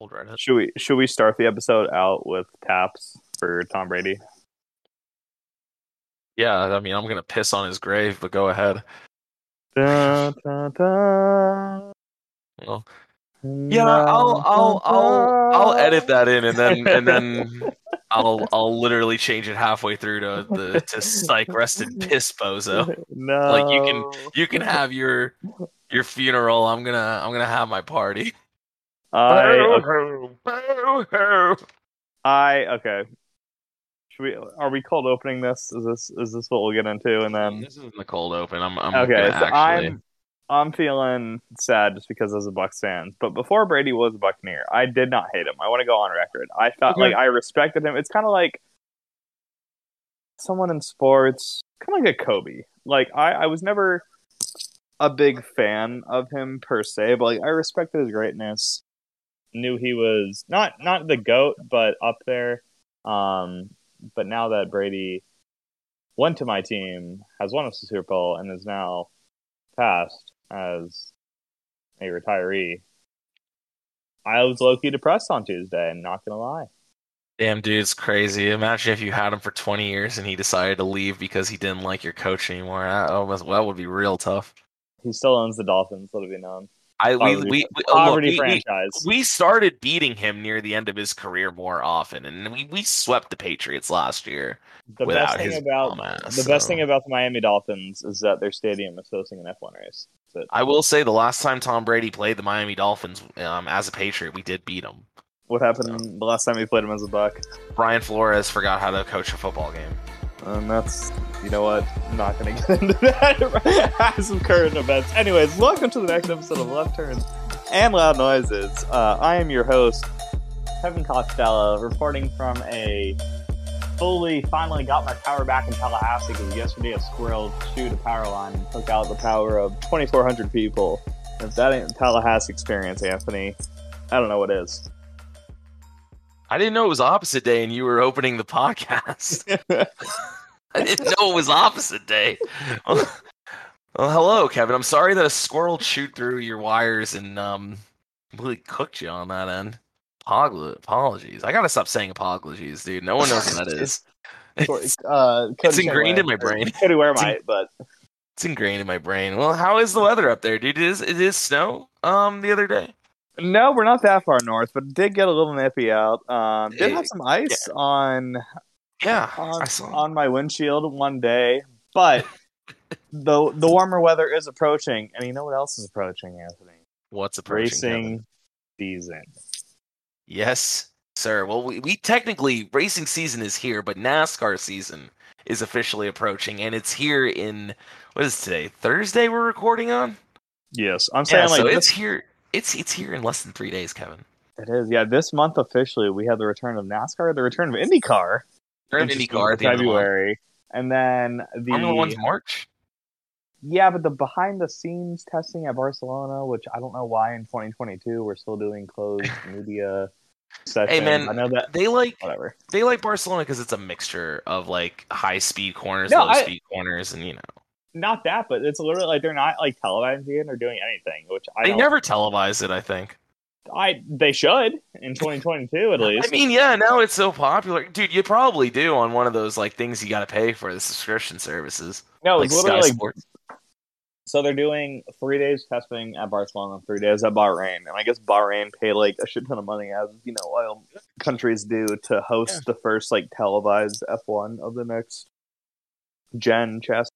Old Reddit. Should we should we start the episode out with taps for Tom Brady? Yeah, I mean, I'm gonna piss on his grave, but go ahead. Da, da, da. Well, yeah, I'll I'll I'll I'll edit that in, and then and then I'll I'll literally change it halfway through to the to psych rest in piss bozo. No, Like you can you can have your your funeral. I'm gonna I'm gonna have my party. I Boo-hoo, boo-hoo. I okay. Should we? Are we cold opening this? Is this is this what we'll get into? And then This isn't the cold open. I'm I'm okay, so actually. I'm I'm feeling sad just because as a Bucks fan. But before Brady was a Buccaneer, I did not hate him. I want to go on record. I felt Okay. like I respected him. It's kind of like someone in sports, kind of like a Kobe. Like I, I was never a big fan of him per se, but like I respected his greatness. Knew he was not not the goat, but up there. Um, but now that Brady went to my team, has won a Super Bowl, and is now passed as a retiree, I was low key depressed on Tuesday. I'm not gonna lie. Damn, dude, it's crazy. Imagine if you had him for 20 years and he decided to leave because he didn't like your coach anymore. That, almost, that would be real tough. He still owns the Dolphins. Let it be known. I we we, we, oh, look, we, we, franchise. we started beating him near the end of his career more often, and we, we swept the Patriots last year. the without best thing his about ass, the best thing about the Miami Dolphins is that their stadium is hosting an F1 race. That's it. I will say the last time Tom Brady played the Miami Dolphins um, as a Patriot, we did beat him. What happened the last time we played him as a Buck? Brian Flores forgot how to coach a football game. And that's, you know what, I'm not going to get into that. Some current events. Anyways, welcome to the next episode of Left Turns and Loud Noises. Uh, I am your host, Kevin Costello, reporting from a fully, finally got my power back in Tallahassee because yesterday a squirrel chewed a power line and took out the power of 2,400 people. If that ain't Tallahassee experience, Anthony, I don't know what is. I didn't know it was opposite day, and you were opening the podcast. I didn't know it was opposite day. well, hello, Kevin. I'm sorry that a squirrel chewed through your wires and um really cooked you on that end. Apol- Apologies. I gotta stop saying apologies, dude. No one knows what that is. It's, uh, It's ingrained in my brain. Cody Ware in- might, but it's ingrained in my brain. Well, how is the weather up there, dude? It is it is snow um the other day? No, we're not that far north, but it did get a little nippy out. Um, did have some ice on Yeah, on, I saw. on my windshield one day, but the the warmer weather is approaching, and you know what else is approaching, Anthony? What's approaching? Kevin? Racing season. Yes, sir. Well, we, we technically racing season is here, but NASCAR season is officially approaching, and it's here in what is today? Thursday. We're recording on. Yes, I'm saying Yeah, like so this- it's here. It's it's here in less than three days, Kevin. it is. Yeah, this month officially we have the return of NASCAR, the return of IndyCar, We're in IndyCar the end of the month. February, and then the Formula One's March. Yeah, but the behind the scenes testing at Barcelona, which I don't know why in 2022 we're still doing closed media sessions. Hey man, I know that They like whatever. they like Barcelona because it's a mixture of like high speed corners, No, low I- speed corners, and you know Not that, but it's literally like they're not like televising it or doing anything, which I they never televised it. I think. I they should in 2022 at least. I mean, yeah, now it's so popular, dude. You probably do on one of those like things you got to pay for the subscription services, no, like it's Sky literally like Sports. So they're doing three days testing at Barcelona, three days at Bahrain, and I guess Bahrain paid like a shit ton of money, as you know, oil countries do, to host Yeah. the first like televised F1 of the next gen chassis,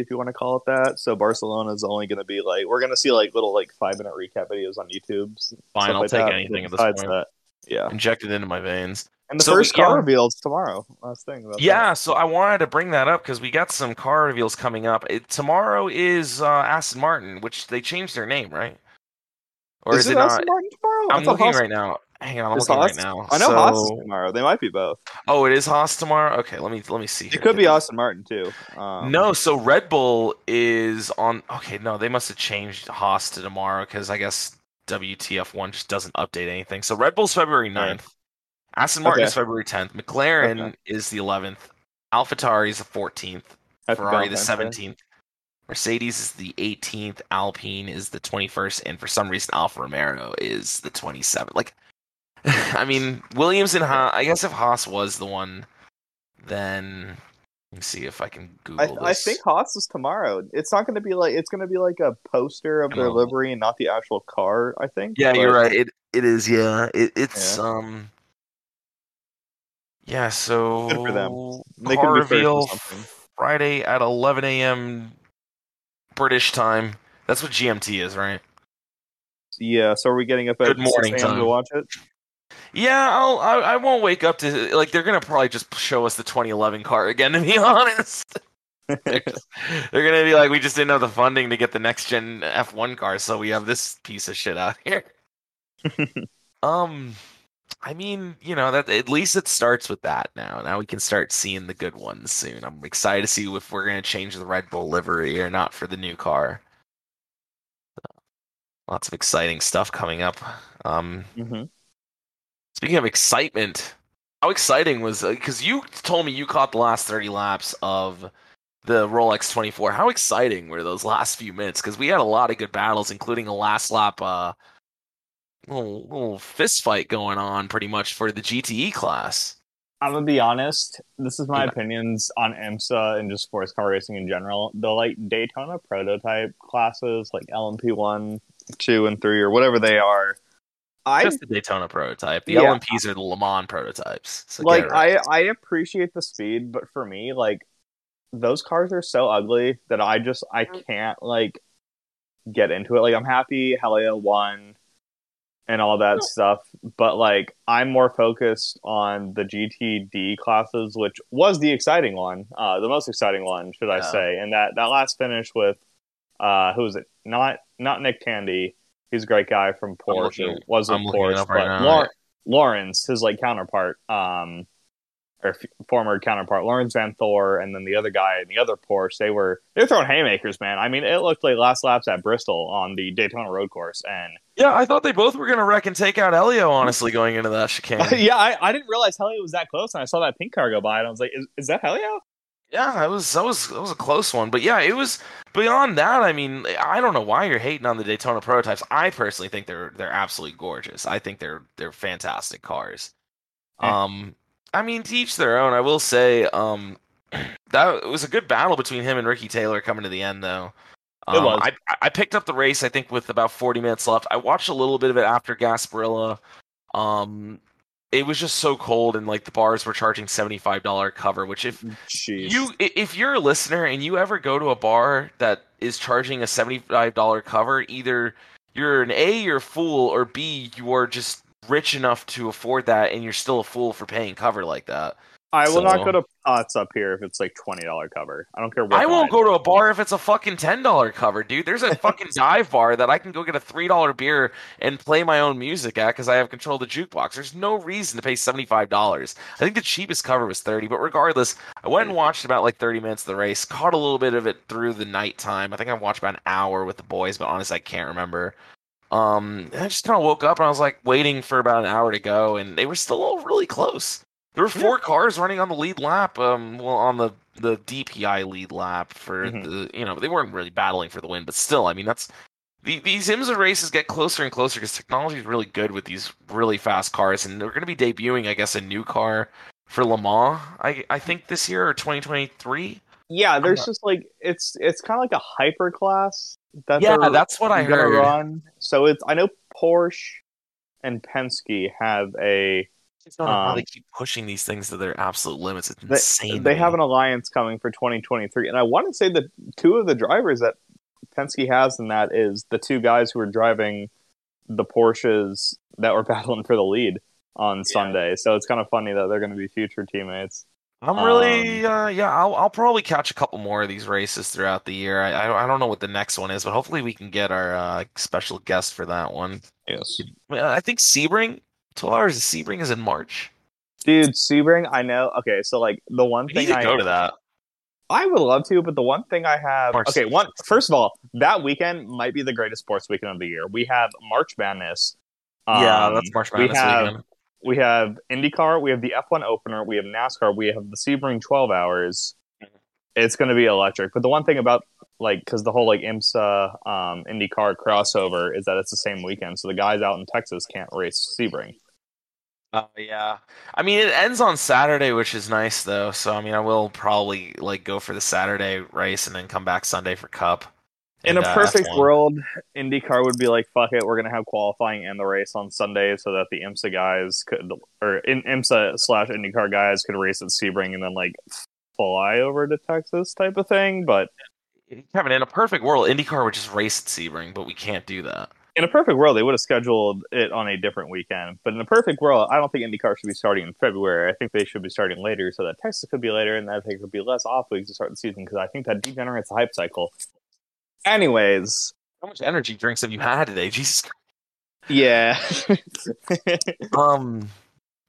if you want to call it that. So Barcelona is only going to be like we're going to see like little like five minute recap videos on YouTube. Fine, I'll like take that. anything at this point. that, yeah. Injected into my veins. And the So, first yeah. car reveals tomorrow. Last thing. About that. Yeah, so I wanted to bring that up because we got some car reveals coming up. It, tomorrow is uh, Aston Martin, which they changed their name, right? Or is, it it not? Aston Martin tomorrow? I I'm thought looking Haas- right now. Hang on, I'm Is looking Haas- right now. I know Haas is tomorrow. They might be both. Oh, it is Haas tomorrow. Okay, let me let me see. It here. could be Aston Martin too. Um, No, so Red Bull is on. Okay, no, they must have changed Haas to tomorrow because I guess WTF one just doesn't update anything. So Red Bull's February 9th. Aston Martin Okay. is February 10th. McLaren Okay. is the 11th. AlphaTauri is the 14th. Happy Ferrari the Valentine's Day. 17th. Mercedes is the 18th. Alpine is the 21st, and for some reason Alfa Romeo is the 27th. Like, I mean, Williams and Haas. I guess if Haas was the one, then let me see if I can I, Google I this. think Haas is tomorrow. It's not going to be like it's going to be like a poster of their livery and not the actual car. I think. Yeah, but- you're right. It it is. Yeah, it, it's Yeah. um. Yeah, so Good for them. They car could be first or reveal. Friday at 11 a.m. British time. That's what GMT is, right? Yeah. So are we getting up at Good morning 6 a.m. to watch it? Yeah, I'll, I I won't wake up to like they're gonna probably just show us the 2011 car again. To be honest, they're, just- they're gonna be like, we just didn't have the funding to get the next gen F1 car, so we have this piece of shit out here. um, I mean, you know that at least it starts with that now. Now we can start seeing the good ones soon. I'm excited to see if we're gonna change the Red Bull livery or not for the new car. Lots of exciting stuff coming up. Um, hmm Speaking of excitement, how exciting was because you told me you caught the last 30 laps of the Rolex 24. How exciting were those last few minutes? Because we had a lot of good battles, including a last lap uh, little, little fist fight going on pretty much for the GTE class. I'm gonna be honest. This is my Yeah. opinions on IMSA and just sports car racing in general. The like Daytona prototype classes, like LMP one, two, and three, or whatever they are. I Just the Daytona prototype. The Yeah. LMPs are the Le Mans prototypes. So like right. I I appreciate the speed, but for me, like those cars are so ugly that I just I can't like get into it. Like I'm happy Helio won and all that stuff, but like I'm more focused on the GTD classes, which was the exciting one, uh, the most exciting one, should I Yeah. say? And that that last finish with uh, who was it? Not not Nick Tandy. He's a great guy from Porsche. looking- was with I'm Porsche, up right but now. Lau- Laurens, his like counterpart, um, or f- former counterpart, Laurens Vanthoor, and then the other guy in the other Porsche, they were they were throwing haymakers, man. I mean, it looked like last laps at Bristol on the Daytona Road Course, and yeah, I thought they both were going to wreck and take out Elio, honestly, going into that chicane. yeah, I, I didn't realize Helio was that close, and I saw that pink car go by, and I was like, is, is that Helio? Yeah, it was that was that was a close one, but yeah, it was beyond that. I mean, I don't know why you're hating on the Daytona prototypes. I personally think they're they're absolutely gorgeous. I think they're they're fantastic cars. Eh. Um, I mean, to each their own. I will say, um, that it was a good battle between him and Ricky Taylor coming to the end, though. It Um, was. I I picked up the race. I think with about 40 minutes left. I watched a little bit of it after Gasparilla. Um, it was just so cold, and like the bars were charging $75 cover, which if Jeez. you if you're a listener and you ever go to a bar that is charging a $75 cover either you're an a you're a fool or b you are just rich enough to afford that and you're still a fool for paying cover like that I will not go to Potts up here if it's like twenty dollar cover. I don't care what. i won't go to a bar if it's a fucking $10 cover dude there's a fucking dive bar that i can go get a $3 beer and play my own music at because i have control of the jukebox there's no reason to pay $75 i think the cheapest cover was 30 but regardless I went and watched about like 30 minutes of the race, caught a little bit of it through the nighttime. I think I watched about an hour with the boys, but honestly, I can't remember. Um, and I just kind of woke up and I was like waiting for about an hour to go, and they were still all really close. There were four cars running on the lead lap, um, well, on the the DPI lead lap for Mhm. the, you know, they weren't really battling for the win, but still, I mean, that's the, these IMSA races get closer and closer because technology is really good with these really fast cars, and they're going to be debuting, I guess, a new car for Le Mans. I I think this year or 2023. Yeah, there's not- just like it's it's kind of like a hyper class that Yeah, that's what I gonna heard. run. So it's I know Porsche and Penske have a just don't know how Um, they keep pushing these things to their absolute limits. It's they, insane. they have an alliance coming for 2023, and I want to say that two of the drivers that Penske has in that is the two guys who are driving the Porsches that were battling for the lead on Sunday. So it's kind of funny that they're going to be future teammates. I'm really, uh, yeah. I'll, I'll probably catch a couple more of these races throughout the year. I, I, I don't know what the next one is, but hopefully we can get our uh, special guest for that one. Yes, I think Sebring, 12 hours of Sebring is in March. dude, Sebring. I know. Okay, so like the one We thing need to I go to that. I would love to, but the one thing I have March okay, one first of all, that weekend might be the greatest sports weekend of the year. We have March Madness. yeah, Um, that's March we Madness have weekend. we have IndyCar, we have the F1 opener, we have NASCAR, we have the Sebring 12 hours. It's going to be electric. But the one thing about like because the whole like IMSA um, IndyCar crossover is that it's the same weekend, so the guys out in Texas can't race Sebring. Oh yeah. I mean, it ends on Saturday, which is nice though. So I mean, I will probably like go for the Saturday race and then come back Sunday for Cup. In a uh, perfect F1. world, IndyCar would be like, "Fuck it, we're gonna have qualifying and the race on Sunday, so that the IMSA guys could, or in IMSA slash IndyCar guys could race at Sebring and then like fly over to Texas type of thing." But Kevin, in a perfect world, IndyCar would just race at Sebring, but we can't do that. In a perfect world, they would have scheduled it on a different weekend. But in a perfect world, I don't think IndyCar should be starting in February. I think they should be starting later, so that Texas could be later, and that there could be less off weeks to start the season because I think that degenerates the hype cycle. Anyways, How much energy drinks have you had today? Jesus. Christ. yeah. Um.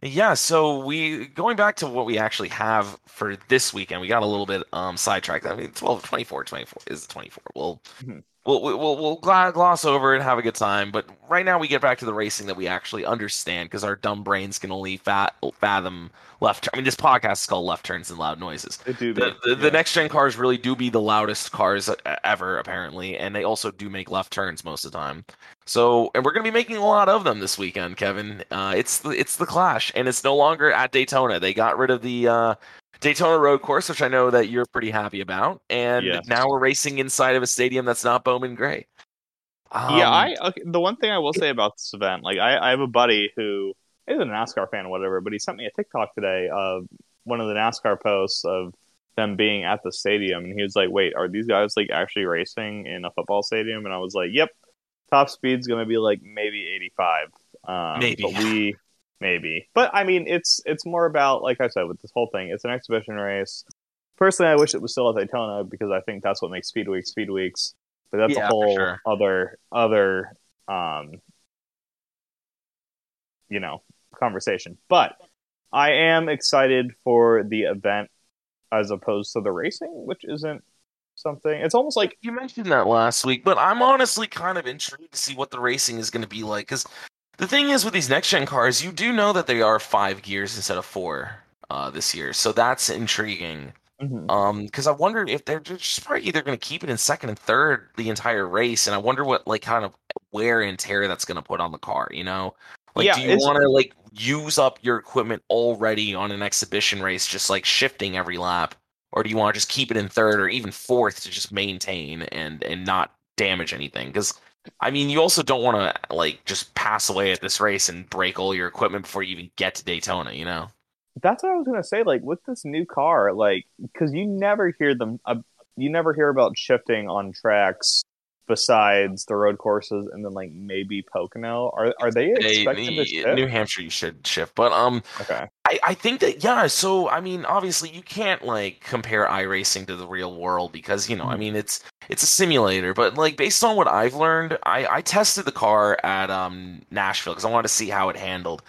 Yeah. So we going back to what we actually have for this weekend. We got a little bit um sidetracked. I mean, 12, 24, 24 is the 24. We'll Mhm. We'll we'll we'll gloss over and have a good time. But right now we get back to the racing that we actually understand because our dumb brains can only fat, fathom left. I mean, this podcast is called Left Turns and Loud Noises. They do The, be- the, the yeah. next gen cars really do be the loudest cars ever, apparently, and they also do make left turns most of the time. So, and we're going to be making a lot of them this weekend, Kevin. Uh, it's the it's the Clash, and it's no longer at Daytona. They got rid of the uh, Daytona Road Course, which I know that you're pretty happy about, and Yes. now we're racing inside of a stadium that's not Bowman Gray. yeah, Um, I okay, the one thing I will say about this event, like I, I have a buddy who isn't a NASCAR fan, or whatever, but he sent me a TikTok today of one of the NASCAR posts of them being at the stadium, and he was like, "Wait, are these guys like actually racing in a football stadium?" And I was like, "Yep, top speed's gonna be like maybe 85, um, Maybe. but we maybe." But I mean, it's it's more about like I said with this whole thing, it's an exhibition race. Personally, I wish it was still at Daytona because I think that's what makes Speed Weeks Speed Weeks. But that's Yeah, a whole sure. other other um you know conversation. But I am excited for the event as opposed to the racing, which isn't something. It's almost like You mentioned that last week, but I'm honestly kind of intrigued to see what the racing is going to be like. Because the thing is, with these next gen cars, you do know that they are five gears instead of four uh, this year, so that's intriguing. Um, because I wonder if they're just probably either going to keep it in second and third the entire race, and I wonder what like kind of wear and tear that's going to put on the car. You know, like Yeah, do you want to like use up your equipment already on an exhibition race, just like shifting every lap, or do you want to just keep it in third or even fourth to just maintain and and not damage anything? Because I mean, you also don't want to like just pass away at this race and break all your equipment before you even get to Daytona. You know? that's what I was gonna say. Like with this new car, like because you never hear them, uh, you never hear about shifting on tracks besides the road courses and then like maybe Pocono. Are are they They- to shift? New Hampshire, you should shift, but um. Okay. I, I think that yeah so i mean obviously you can't like compare iRacing to the real world because you know i mean it's it's a simulator but like based on what i've learned i i tested the car at um nashville because i wanted to see how it handled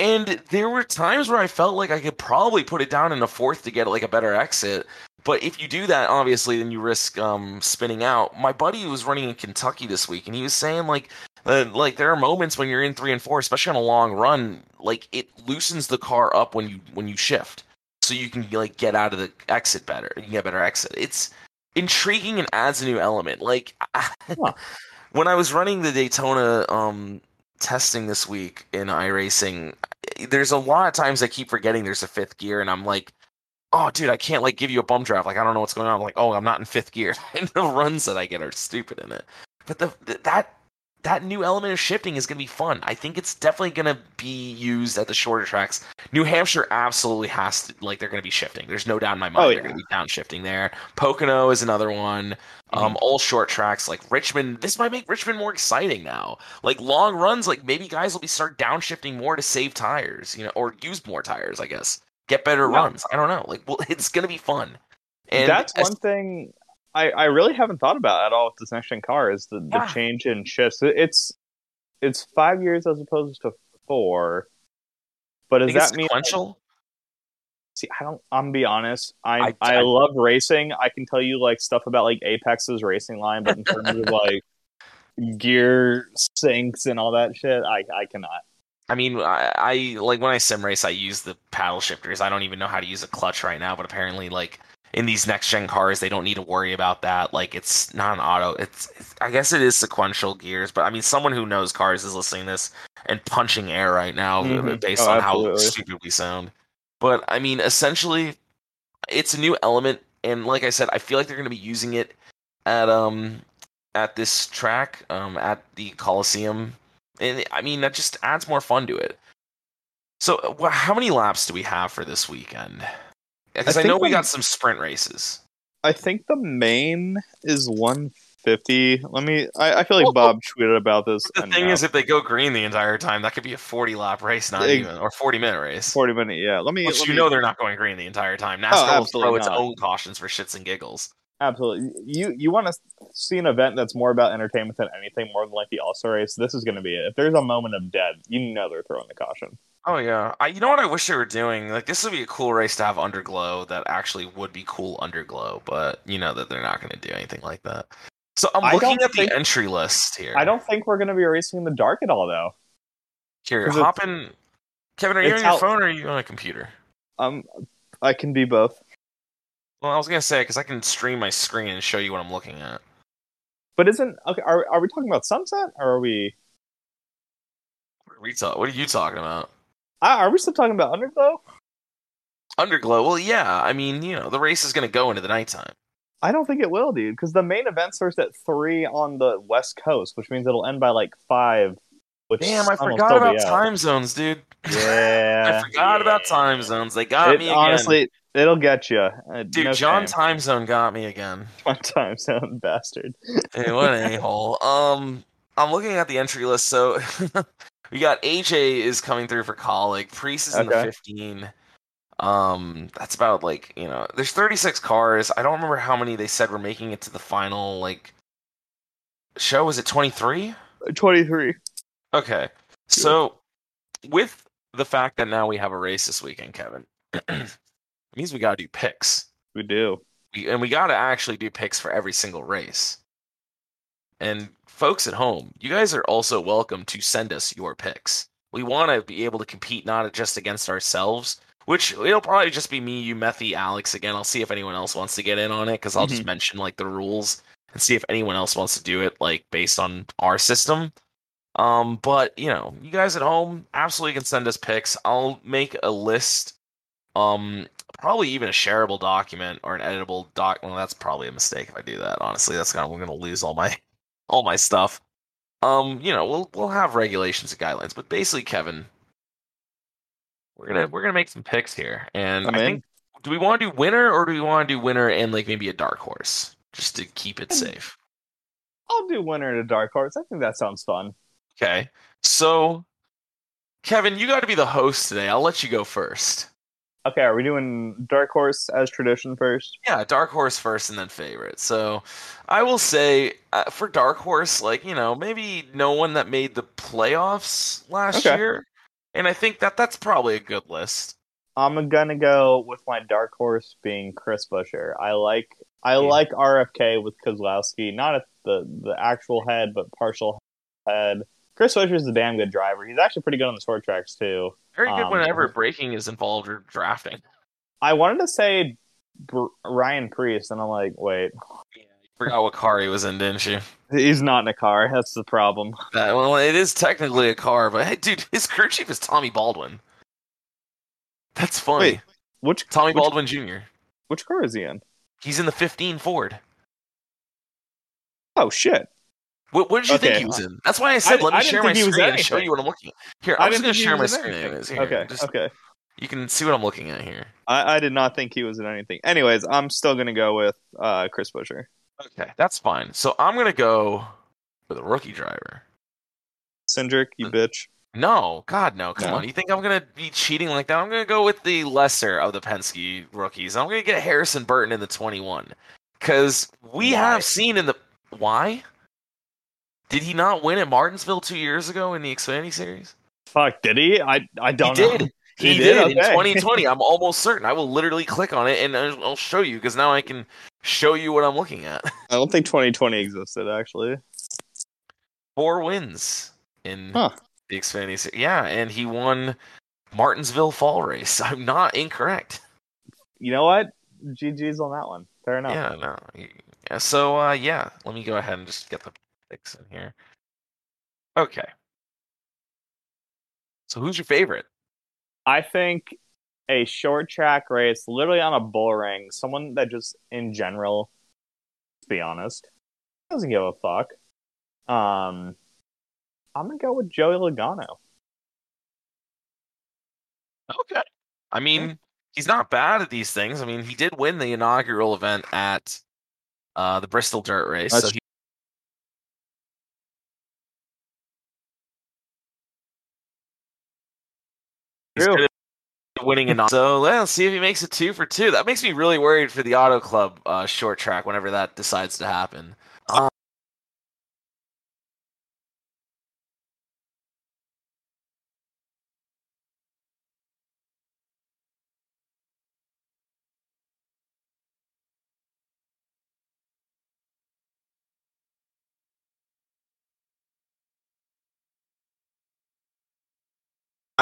and there were times where i felt like i could probably put it down in a fourth to get like a better exit but if you do that obviously then you risk um spinning out my buddy was running in kentucky this week and he was saying like uh, like there are moments when you're in three and four, especially on a long run, like it loosens the car up when you when you shift, so you can like get out of the exit better. You can get better exit. It's intriguing and adds a new element. Like when I was running the Daytona um testing this week in iRacing, there's a lot of times I keep forgetting there's a fifth gear, and I'm like. Oh, dude, I can't like give you a bump draft. Like I don't know what's going on. I'm like, oh, I'm not in fifth gear, and the runs that I get are stupid in it. But the, the that that new element of shifting is going to be fun. I think it's definitely going to be used at the shorter tracks. New Hampshire absolutely has to like they're going to be shifting. There's no doubt in my mind Oh, yeah. they're going to be downshifting there. Pocono is another one. Um, all short tracks like Richmond. This might make Richmond more exciting now. Like long runs, like maybe guys will be start downshifting more to save tires, you know, or use more tires. I guess get better runs. I don't know. Like, well, it's going to be fun. And That's as- one thing I, I really haven't thought about at all with this next gen car is the, the Yeah. change in shifts. It's it's five years as opposed to four. But does that mean sequential. see I don't I'm gonna be honest. I, I- I, I- love racing. I can tell you like stuff about like Apex's racing line, but in terms of like gear sinks and all that shit, I I cannot. I mean, I, I like when I sim race, I use the paddle shifters. I don't even know how to use a clutch right now, but apparently, like in these next gen cars, they don't need to worry about that. Like it's not an auto. It's, it's I guess it is sequential gears, but I mean, someone who knows cars is listening to this and punching air right now Mhm. based Oh, on how stupid we sound. But I mean, essentially, it's a new element, and like I said, I feel like they're going to be using it at um at this track um at the Coliseum, and I mean that just adds more fun to it. So, uh, how many laps do we have for this weekend? Because I, think know we the- got some sprint races. I think the main is 150. Let me. I, I feel like Well, Bob tweeted about this. The thing enough. is, if they go green the entire time, that could be a forty lap race, not Ex- even, or forty minute race. 40 minute. Yeah. Let me. Which let you me- Oh, know they're not going green the entire time. NASCAR will throw absolutely its not. own cautions for shits and giggles. Absolutely. You you want to see an event that's more about entertainment than anything, more than like the All Star race. This is going to be it. If there's a moment of dead, you know they're throwing the caution. Oh yeah, I, you know what I wish they were doing? Like this would be a cool race to have underglow. That actually would be cool underglow, but you know that they're not going to do anything like that. So I'm looking at the entry list here. I don't think we're going to be racing in the dark at all, though. here hop in. Kevin, are you on your out- phone or are you on a computer? Um, I can be both. Well, I was gonna say because I can stream my screen and show you what I'm looking at. But isn't okay? Are are we talking about sunset or are we? What are, we talk- what are you talking about? Uh, are we still talking about underglow? Underglow. Well, yeah. I mean, you know, the race is gonna go into the nighttime. I don't think it will, dude. Because the main event starts at three on the west coast, which means it'll end by like five. Which Damn, I forgot about time zones, dude. Yeah, I forgot about time zones. They got It- me again. honestly, it'll get you, uh, dude, no John shame. Time Zone got me again. John time zone bastard. Hey, what an a-hole. Um, I'm looking at the entry list. So we got AJ is coming through for Kaulig. Preece is in the 15. Um, that's about like you know, there's 36 cars. I don't remember how many they said were making it to the final like show. Was it 23? Twenty three. Okay, so with the fact that now we have a race this weekend, Kevin, it means we gotta do picks. We do. we, and we got to actually do picks for every single race. And folks at home, you guys are also welcome to send us your picks. We want to be able to compete not just against ourselves, which it'll probably just be me, you, Methy, Alex again. I'll see if anyone else wants to get in on it because I'll just mention like the rules and see if anyone else wants to do it like based on our system. Um, but you know, you guys at home absolutely can send us picks. I'll make a list. Um, probably even a shareable document or an editable doc. Well, that's probably a mistake if I do that. Honestly, that's gonna I'm gonna lose all my all my stuff. Um, you know, we'll we'll have regulations and guidelines, but basically, Kevin, we're gonna we're gonna make some picks here, and I'm I in. think do we want to do winner or do we want to do winner and like maybe a dark horse just to keep it safe? I'll do winner and a dark horse. I think that sounds fun. Okay, so Kevin, you got to be the host today. I'll let you go first. Okay, are we doing dark horse as tradition first? Yeah, dark horse first and then favorite. So I will say uh, for dark horse, like you know, maybe no one that made the playoffs last Okay. year, and I think that that's probably a good list. I'm gonna go with my dark horse being Chris Buescher. I like I Yeah. like RFK with Keselowski, not at the the actual head, but partial head. Chris Buescher is a damn good driver. He's actually pretty good on the short tracks too. Very good Um, whenever braking is involved or drafting. I wanted to say Br- Ryan Preece, and I'm like, wait, you Forgot what car he was in, didn't you? he's not in a car. That's the problem. That, well, it is technically a car, but hey, dude, his crew chief is Tommy Baldwin. That's funny. Wait. Which Tommy which, Baldwin Jr. Which car is he in? He's in the 15 Ford. Oh shit! What, what did you think he was in? That's why I said I- let me share my think he was screen and show you what I'm looking at. Here, I I'm just going to share my screen. Here, Okay, just- okay. You can see what I'm looking at here. I, I did not think he was in anything. Anyways, I'm still gonna go with uh, Chris Buescher. Okay, that's fine. So I'm going to go with a rookie driver. Cindric, you bitch. No, God, no. Come No? on. You think I'm going to be cheating like that? I'm going to go with the lesser of the Penske rookies. I'm going to get Harrison Burton in the 21. Because we Why? have seen in the. Why? Did he not win at Martinsville two years ago in the Xfinity Series? Fuck, did he? I I don't know. did. He, He did, did? in 2020. I'm almost certain. I will literally click on it and I'll show you because now I can show you what I'm looking at. I don't think 2020 existed actually. Four wins in Huh. the Xfinity Series. Yeah, and he won Martinsville Fall Race. I'm not incorrect. You know what? GG's on that one. Fair enough. Yeah, no. Yeah, so uh, yeah, let me go ahead and just get the in here. Okay. So who's your favorite? I think a short track race, literally on a bull ring, someone that just in general, to be honest, doesn't give a fuck. Um, I'm gonna go with Joey Logano. Okay. I mean, he's not bad at these things. I mean, he did win the inaugural event at uh, the Bristol Dirt Race. That's so he, True. winning an So let's see if he makes it two for two. That makes me really worried for the Auto Club uh, short track whenever that decides to happen. Um,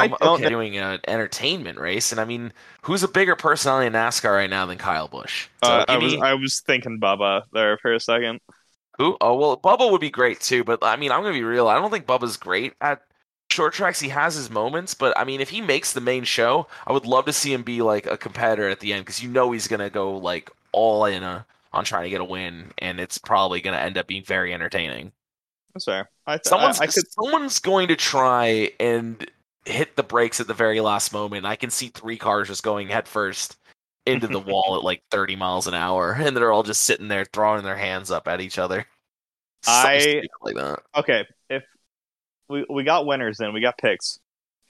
I I'm don't okay doing an entertainment race, and I mean, who's a bigger personality in NASCAR right now than Kyle Busch? So Uh, I was me- I was thinking Bubba there for a second. Who? Oh well, Bubba would be great too. But I mean, I'm gonna be real. I don't think Bubba's great at short tracks. He has his moments, but I mean, if he makes the main show, I would love to see him be like a competitor at the end because you know he's gonna go like all in uh on trying to get a win, and it's probably gonna end up being very entertaining. That's fair. I, th- Someone's I, I could someone's going to try and hit the brakes at the very last moment. I can see three cars just going headfirst into the wall at like 30 miles an hour, and they're all just sitting there throwing their hands up at each other. I- like that. okay. If we we got winners, then we got picks.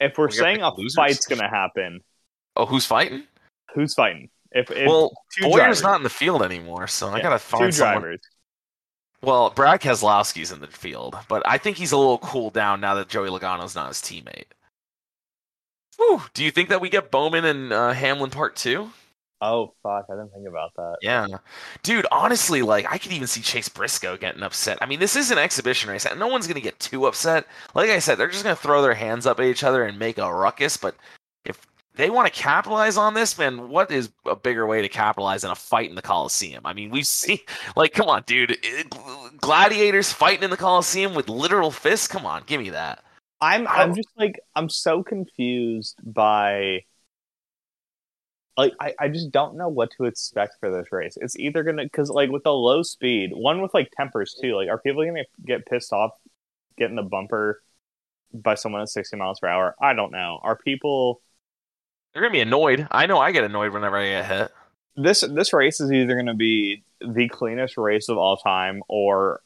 If we're We saying a losers? fight's gonna happen, Oh, who's fighting? who's fighting? If, if well, two Bowyer's drivers. not in the field anymore, so I gotta two find someone. drivers. Well, Brad Keselowski's in the field, but I think he's a little cooled down now that Joey Logano's not his teammate. Whew, do you think that we get Bowman and uh, Hamlin part two? Oh fuck! I didn't think about that. Yeah, dude. Honestly, like I could even see Chase Briscoe getting upset. I mean, this is an exhibition race, and no one's gonna get too upset. Like I said, they're just gonna throw their hands up at each other and make a ruckus. But if they want to capitalize on this, man, what is a bigger way to capitalize than a fight in the Coliseum? I mean, we've seen, like, come on, dude, gladiators fighting in the Coliseum with literal fists. Come on, give me that. I'm I'm just like I'm so confused by like I, I just don't know what to expect for this race. It's either gonna because like with the low speed, one with like tempers too. Like, are people gonna get pissed off getting the bumper by someone at sixty miles per hour? I don't know. Are people They're gonna be annoyed. I know I get annoyed whenever I get hit. this this race is either gonna be the cleanest race of all time or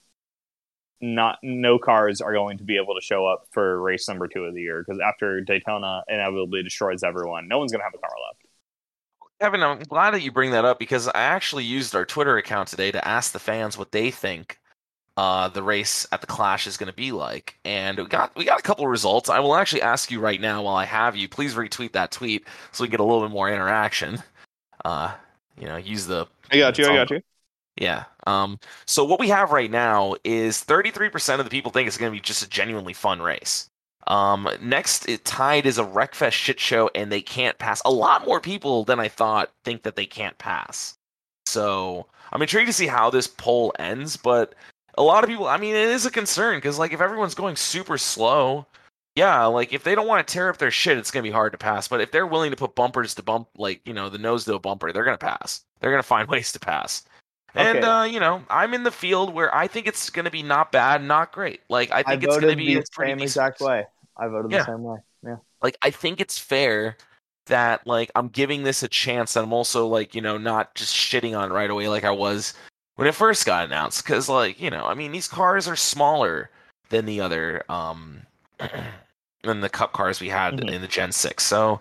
not no cars are going to be able to show up for race number two of the year because after Daytona inevitably destroys everyone, no one's gonna have a car left. Kevin, I'm glad that you bring that up because I actually used our Twitter account today to ask the fans what they think uh, the race at the Clash is going to be like, and we got we got a couple results. I will actually ask you right now while I have you. Please retweet that tweet so we get a little bit more interaction. Uh, you know, use the I got you. I It's got you. Yeah. Um, so what we have right now is 33% of the people think it's going to be just a genuinely fun race. Um, next, it tied is a Wreckfest shit show, and they can't pass. A lot more people than I thought think that they can't pass. So I'm intrigued to see how this poll ends, but a lot of people, I mean, it is a concern because like if everyone's going super slow, yeah, like if they don't want to tear up their shit, it's gonna be hard to pass. But if they're willing to put bumpers to bump, like you know, the nose to a bumper, they're gonna pass. They're gonna find ways to pass. And Okay. uh, you know, I'm in the field where I think it's gonna be not bad, not great. Like I I think it's voted gonna be the pretty same exact way. I voted Yeah. the same way. Yeah. Like I think it's fair that like I'm giving this a chance. And I'm also like you know not just shitting on it right away like I was when it first got announced. Because like you know, I mean, these cars are smaller than the other um than the cup cars we had Mhm. in the Gen Six. So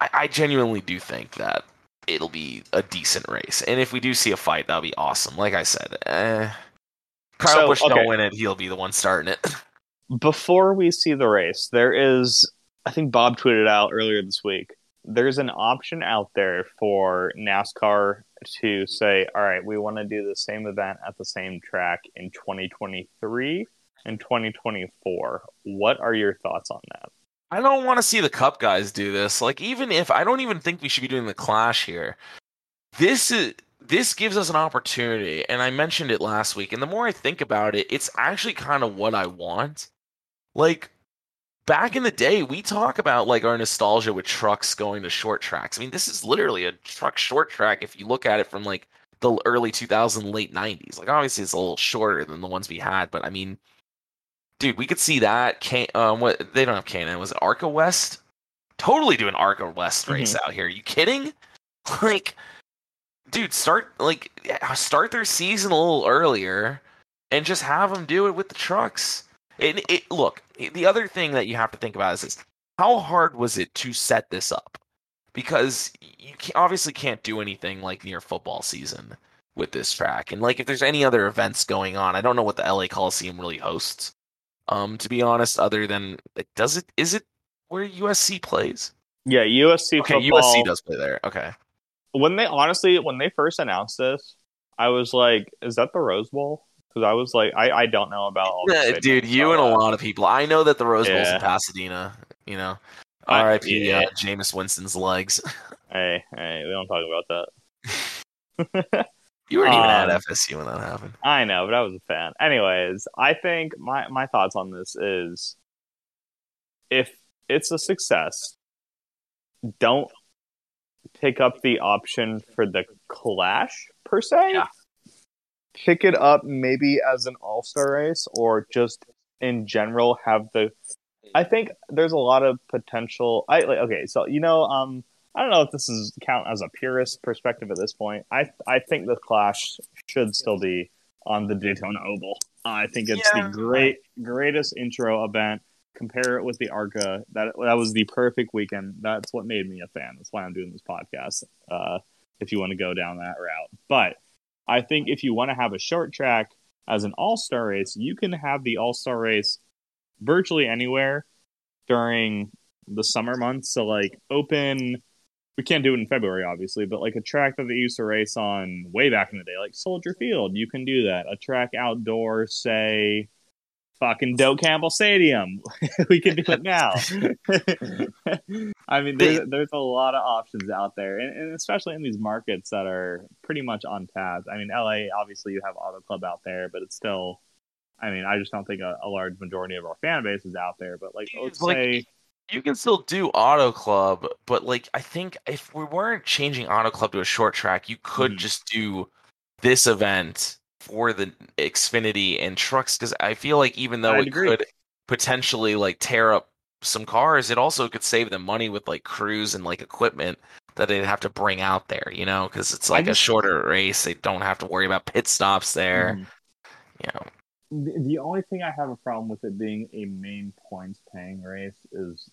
I, I genuinely do think that it'll be a decent race. And if we do see a fight, that'll be awesome. Like I said, eh, Kyle So, Busch okay. don't win it, he'll be the one starting it. Before we see the race, there is, I think Bob tweeted out earlier this week, there's an option out there for NASCAR to say, all right, we want to do the same event at the same track in 2023 and 2024. What are your thoughts on that? I don't want to see the Cup guys do this. Like, even if I don't even think we should be doing the Clash here. This is this gives us an opportunity, and I mentioned it last week. And the more I think about it, it's actually kind of what I want. Like back in the day, we talk about like our nostalgia with trucks going to short tracks. I mean, this is literally a truck short track if you look at it from like the early 2000 late 90s. Like obviously it's a little shorter than the ones we had, but I mean dude, we could see that. Can um, what they don't have Canaan. Was it Arca West? Totally do an Arca West race out here. Are you kidding? Like, dude, start like start their season a little earlier, and just have them do it with the trucks. And it look, the other thing that you have to think about is this: how hard was it to set this up? Because you can, obviously can't do anything like near football season with this track, and like if there's any other events going on, I don't know what the LA Coliseum really hosts. Um, to be honest, other than does it is it where USC plays? Yeah, USC Okay, football. USC does play there. Okay, When they honestly, when they first announced this, I was like, "Is that the Rose Bowl?" Because I was like, I, I don't know about all. the Yeah, stadiums dude, you and a lot of people. I know that the Rose Bowl's Yeah. in Pasadena. You know, R.I.P. yeah. Uh, Jameis Winston's legs. Hey, hey, we don't talk about that. You weren't even at Um, FSU when that happened. I know, but I was a fan. Anyways, I think my my thoughts on this is if it's a success, don't pick up the option for the clash per se. Yeah. Pick it up maybe as an all star race or just in general have the I think there's a lot of potential I like okay, so you know, um I don't know if this is count as a purist perspective at this point. I I think the Clash should still be on the Daytona Oval. I think it's Yeah. the great greatest intro event. Compare it with the Arca. That that was the perfect weekend. That's what made me a fan. That's why I'm doing this podcast. Uh, if you want to go down that route, but I think if you want to have a short track as an All Star race, you can have the All Star race virtually anywhere during the summer months. So like open we can't do it in February, obviously, but like a track that they used to race on way back in the day, like Soldier Field, you can do that. A track outdoor, say, fucking Doak Campbell Stadium, we can do it now. I mean, there's, there's a lot of options out there, and, and especially in these markets that are pretty much untapped. I mean, LA, obviously, you have Auto Club out there, but it's still. I mean, I just don't think a, a large majority of our fan base is out there. But like, let's Like, say, You can still do Auto Club, but like I think if we weren't changing Auto Club to a short track, you could Mhm. just do this event for the Xfinity and trucks because I feel like even though I'd it agree. could potentially like tear up some cars, it also could save them money with like crews and like equipment that they'd have to bring out there, you know, because it's I like a shorter race. They don't have to worry about pit stops there. Mhm. You know, The, the only thing I have a problem with it being a main points paying race is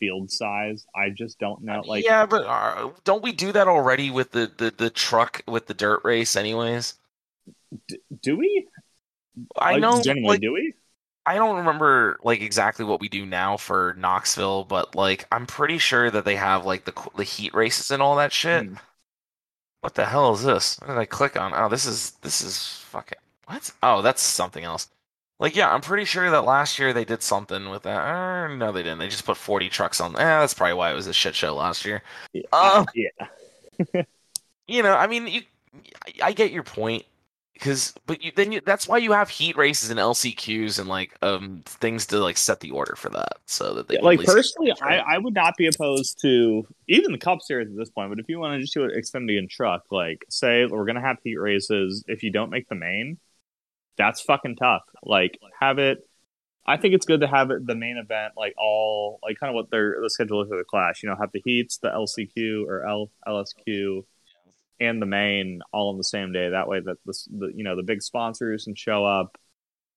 field size. I just don't know. Like, yeah, but uh, don't we do that already with the, the the truck with the dirt race, anyways? d- do we? I Like, know, Genuinely, like, do we? I don't remember like exactly what we do now for Knoxville, but like I'm pretty sure that they have like the the heat races and all that shit. Hmm. What the hell is this? What did I click on? Oh, this is this is fucking what? Oh, that's something else. Like yeah, I'm pretty sure that last year they did something with that. Uh, no, they didn't. They just put 40 trucks on. Eh, that's probably why it was a shit show last year. Yeah. Um, yeah. you know, I mean, you, I- get your point. because but you, then you, that's why you have heat races and LCQs and like um things to like set the order for that so that they Yeah, like personally, I, I would not be opposed to even the Cup Series at this point. But if you want to just do an Xfinity and truck, like say we're gonna have heat races, if you don't make the main, that's fucking tough. Like have it. I think it's good to have it the main event, like all like kind of what their the schedule is for the clash. You know, have the heats, the LCQ or L, LSQ, and the main all on the same day. That way, that the, the you know the big sponsors can show up,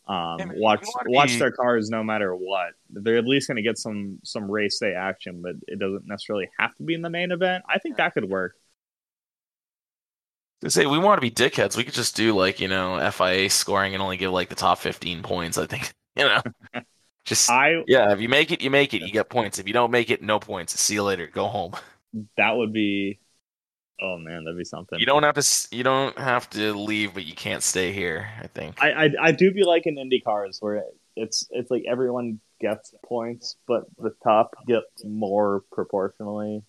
um, watch watch be- their cars no matter what. They're at least going to get some some race day action, but it doesn't necessarily have to be in the main event. I think that could work. To say we want to be dickheads. We could just do like you know FIA scoring and only give like the top fifteen points. I think you know, just I yeah. If you make it, you make it. You get points. If you don't make it, no points. See you later. Go home. that would be. Oh man, that'd be something. You don't have to. s- You don't have to leave, but you can't stay here. I think. I, I I do be like in Indy cars where it's it's like everyone gets points, but the top gets more proportionally.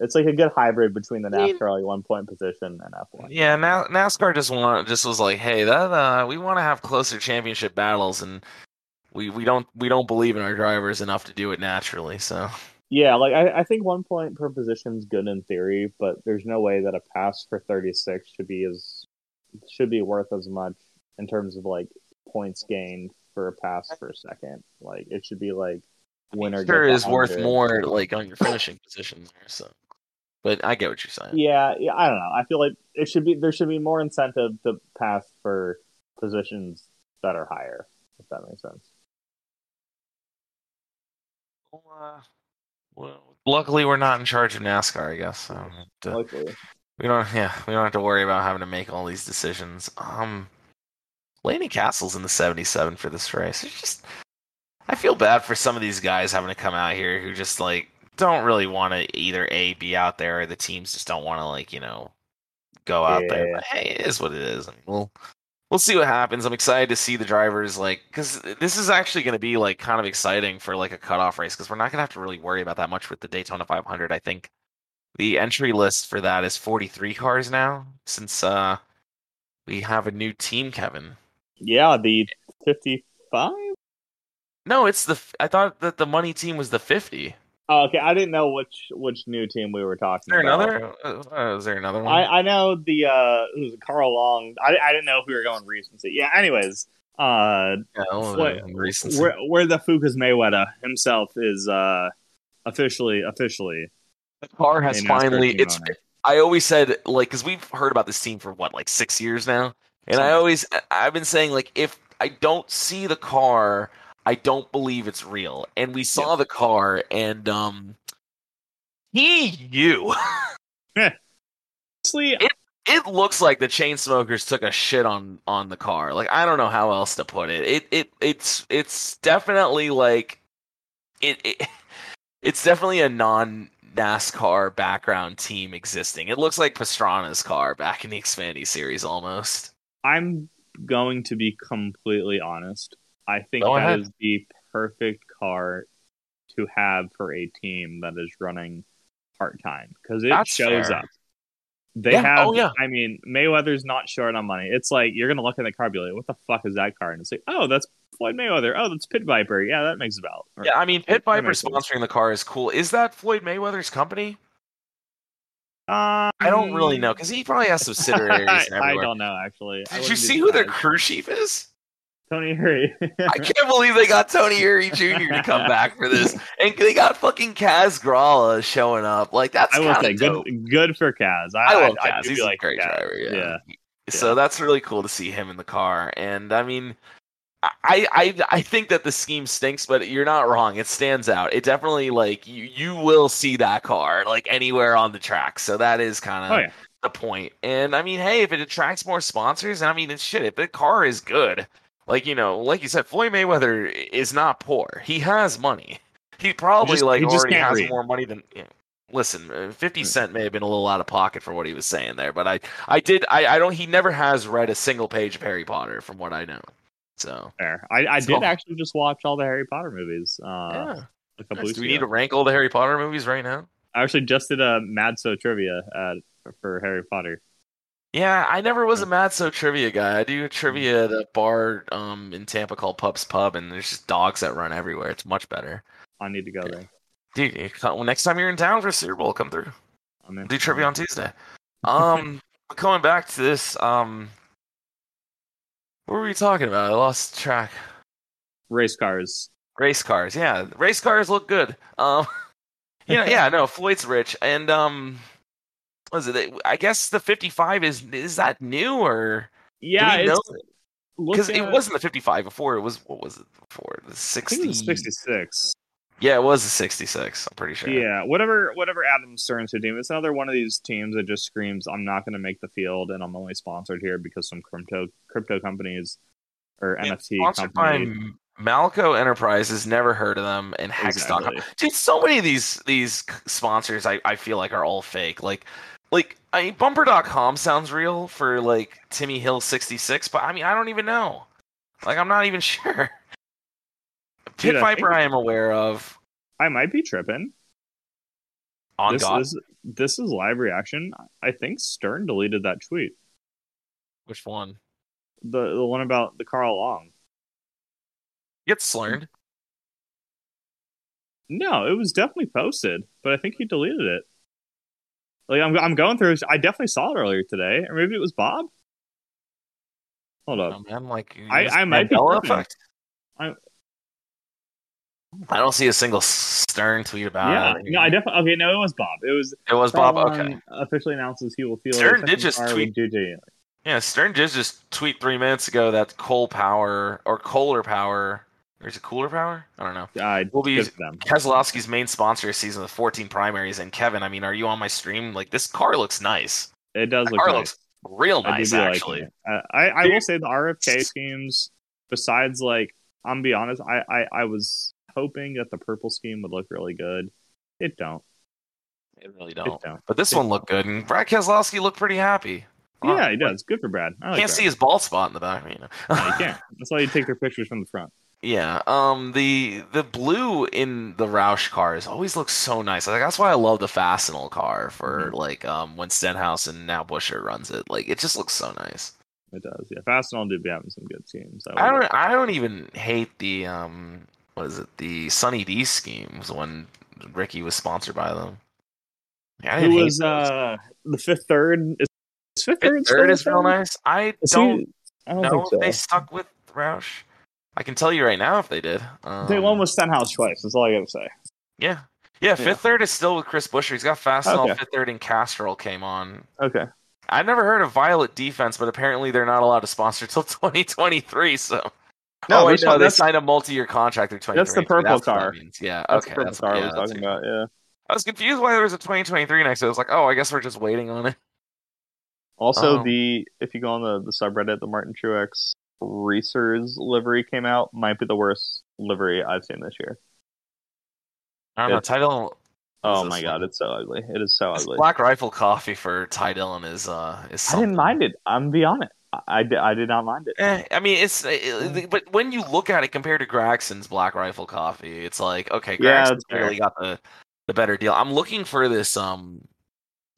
It's like a good hybrid between the mean- NASCAR like one point position and F one. Yeah, NASCAR just want just was like, hey, that uh, we want to have closer championship battles, and we we don't we don't believe in our drivers enough to do it naturally. So Yeah, like I, I think one point per position is good in theory, but there's no way that a pass for thirty six should be as should be worth as much in terms of like points gained for a pass per second. Like it should be like winner sure gets is worth more like on your finishing position There, so, but I get what you're saying. Yeah, yeah, I don't know. I feel like it should be there should be more incentive to pass for positions that are higher, if that makes sense. Well, uh, well, luckily we're not in charge of NASCAR, I guess. So Luckily. we don't. Yeah, we don't have to worry about having to make all these decisions. Um, Landon Cassill's in the 77 for this race. It's just, I feel bad for some of these guys having to come out here who just like don't really want to either a be out there or the teams just don't want to like you know go out there. But hey, it is what it is. I mean, we'll we'll see what happens. I'm excited to see the drivers like because this is actually going to be like kind of exciting for like a cutoff race because we're not going to have to really worry about that much with the Daytona 500. I think the entry list for that is 43 cars now since uh we have a new team, Kevin. Yeah, the fifty five? No, it's the. I thought that the money team was the 50. Oh, okay, I didn't know which which new team we were talking Is there about. another? Uh, is there another one? I, I know the uh it was Carl Long. I, I didn't know if we were going recency. Yeah, anyways. Uh yeah, what- recency. where where the Fukas Mayweather himself is uh officially officially the car has finally. It's. owner. I always said like because we've heard about this team for what like six years now, and I always I've been saying like if I don't see the car, I don't believe it's real. And we saw the car, and um, he you. honestly it looks like the chain smokers took a shit on on the car. Like I don't know how else to put it. It it it's it's definitely like it, it it's definitely a non NASCAR background team existing. It looks like Pastrana's car back in the Xfinity series almost. I'm going to be completely honest. I think Go that ahead. is the perfect car to have for a team that is running part time because it That's shows fair. up. They Yeah, have. oh, yeah. I mean, Mayweather's not short on money. It's like you're gonna look in the car, and be like, "What the fuck is that car?" And it's like, "Oh, that's Floyd Mayweather. Oh, that's Pit Viper. Yeah, that makes about." Yeah, I mean Pit Viper sponsoring the car is cool. Is that Floyd Mayweather's company? Um, I don't really know because he probably has subsidiaries I, I don't know actually. Did you see who their crew chief is? Tony Eury? I can't believe they got Tony Eury Jr. to come back for this, and they got fucking Kaz Grala showing up. Like that's I will say of good, good for Kaz. I, I love I, Kaz. do He's be a like great Kaz. driver. Yeah. yeah. So that's really cool to see him in the car. And I mean, I I I think that the scheme stinks, but you're not wrong. It stands out. It definitely like you you will see that car like anywhere on the track. So that is kind of Oh yeah. the point. And I mean, hey, if it attracts more sponsors, and I mean, it's shit. If the car is good, like you know, like you said, Floyd Mayweather is not poor. He has money. He probably just- like he already has read. more money than. yeah. Listen, uh, Fifty Cent may have been a little out of pocket for what he was saying there, but I, I did, I, I don't. He never has read a single page of Harry Potter, from what I know. So Fair. I, I So- did actually just watch all the Harry Potter movies. Uh, yeah. a couple Nice. Do we ago. need to rank all the Harry Potter movies right now? I actually just did a Mad So trivia uh, for Harry Potter. Yeah, I never was a Mad So trivia guy. I do trivia at a bar um in Tampa called Pub's Pub, and there's just dogs that run everywhere. It's much better. I need to go there. Dude, well, next time you're in town for Super Bowl, come through. I'm in. Do trivia on Tuesday. Um, going back to this, um, what were we talking about? I lost track. Race cars. Race cars, yeah, race cars look good. Um, you know, yeah, no, Floyd's rich, and um, what is it? I guess the 55 is is that new or Yeah, because it wasn't the 55 before. It was what was it before? The 60. think it was 66. Yeah, it was the 66. I'm pretty sure. Yeah, whatever whatever Adam Stern's team. It's another one of these teams that just screams, "I'm not going to make the field, and I'm only sponsored here because some crypto crypto companies or Yeah, NFT sponsored companies." M- Malco Enterprises. Never heard of them, and Hex.com. Exactly. Dude, so many of these these sponsors, I, I feel like are all fake. Like, like I mean, Bumper.com sounds real for like Timmy Hill 66, but I mean, I don't even know. Like, I'm not even sure. Pit Dude, Viper, think- I am aware of. I might be tripping. On this, God, this this is live reaction. I think Stern deleted that tweet. which one? The the one about the Carl Long. Get slurred. No, it was definitely posted, but I think he deleted it. Like I'm I'm going through. I definitely saw it earlier today, or maybe it was Bob. Hold up. Oh man, like I- I might be effect. I- I don't see a single Stern tweet about yeah, it. no, I definitely. Okay, no, it was Bob. It was It was Bob. Okay. Officially announces he will feel Stern did just tweet- JJ. Yeah, Stern did just tweet three minutes ago that coal power or Kohler power, or is it cooler power? I don't know. Uh, We'll be them. Keselowski's main sponsor this season with 14 primaries. And Kevin, I mean, are you on my stream? Like this car looks nice. It does That look car nice. looks real I nice, liking actually. it. Uh, I I will say the RFK schemes. Besides, like I'm be honest, I, I I was hoping that the purple scheme would look really good. It don't. It really don't. don't. But this It one looked good, and Brad Keselowski looked pretty happy. Wow. Yeah, he does. Good for Brad. I like Can't Brad. see his bald spot in the back, you know. No, you can't. That's why you take their pictures from the front. Yeah, um, the the blue in the Roush cars always looks so nice. Like that's why I love the Fastenal car for Mhm. like um when Stenhouse and now Buescher runs it. Like it just looks so nice. It does. Yeah, Fastenal do be having some good schemes. I, don't I don't even hate the um what is it the Sunny D schemes when Ricky was sponsored by them. Yeah, I Who was uh the fifth third? Is, is fifth Fifth third? third is real nice. I Is don't he- I don't know think so. if they stuck with Roush. I can tell you right now if they did. Um, They won with Stenhouse twice. That's all I gotta say. Yeah. Yeah, fifth Yeah. third is still with Chris Buescher. He's got Fastenal. Okay. Fifth third and Castrol came on. Okay. I've never heard of Violet Defense, but apparently they're not allowed to sponsor till 2023. So, No, oh wait, no, they signed a multi-year contract through 2023. That's the purple what that car. means. Yeah, That's okay, the purple that's car yeah, I was that's talking about. Yeah. I was confused why there was a 2023 next. it. I was like, oh, I guess we're just waiting on it. Also, Oh. the if you go on the, the subreddit, the Martin Truex Racers livery came out. Might be the worst livery I've seen this year. I don't know. It's- Title Oh my god, one? it's so ugly. It is so this ugly. Black Rifle Coffee for Ty Dillon is uh is. I didn't mind it. I'm be honest. I, I, did, I did not mind it. Eh, I mean, it's it, but when you look at it compared to Gragson's Black Rifle Coffee, it's like okay, Yeah, that's fair. really got the the better deal. I'm looking for this um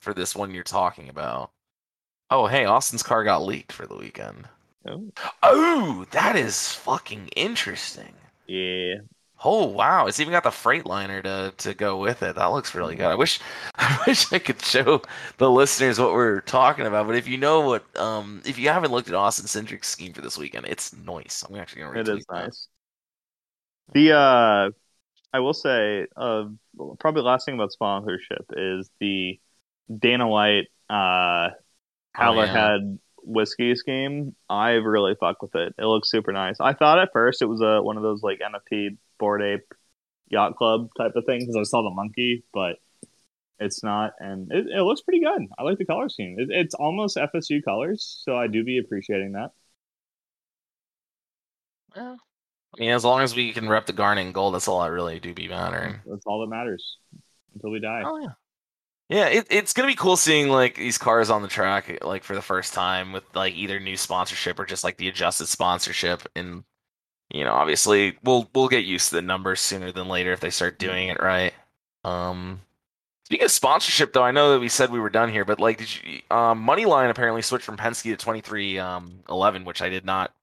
for this one you're talking about. Oh, hey, Austin's car got leaked for the weekend. Oh. Oh, that is fucking interesting. Yeah. Oh wow, it's even got the Freightliner to to go with it. That looks really good. I wish I wish I could show the listeners what we're talking about. But if you know what, um, if you haven't looked at Austin Cindric's scheme for this weekend, it's nice. I'm actually gonna It is that. nice. The uh, I will say, uh, probably last thing about sponsorship is the Dana White uh, Howler Oh, yeah. Head whiskey scheme. I really fuck with it. It looks super nice. I thought at first it was a one of those like NFT board ape yacht club type of thing because I saw the monkey, but it's not, and it, it looks pretty good. I like the color scheme. It, it's almost FSU colors, so I do be appreciating that. Yeah. I mean, as long as we can rep the garnet and gold, that's all that really do be mattering. That's all that matters until we die. Oh yeah. Yeah, it, it's gonna be cool seeing like these cars on the track like for the first time with like either new sponsorship or just like the adjusted sponsorship and you know obviously we'll we'll get used to the numbers sooner than later if they start doing it right. Um, Speaking of sponsorship, though, I know that we said we were done here, but like, did you? Um, MoneyLion apparently switched from Penske to twenty three um, eleven, which I did not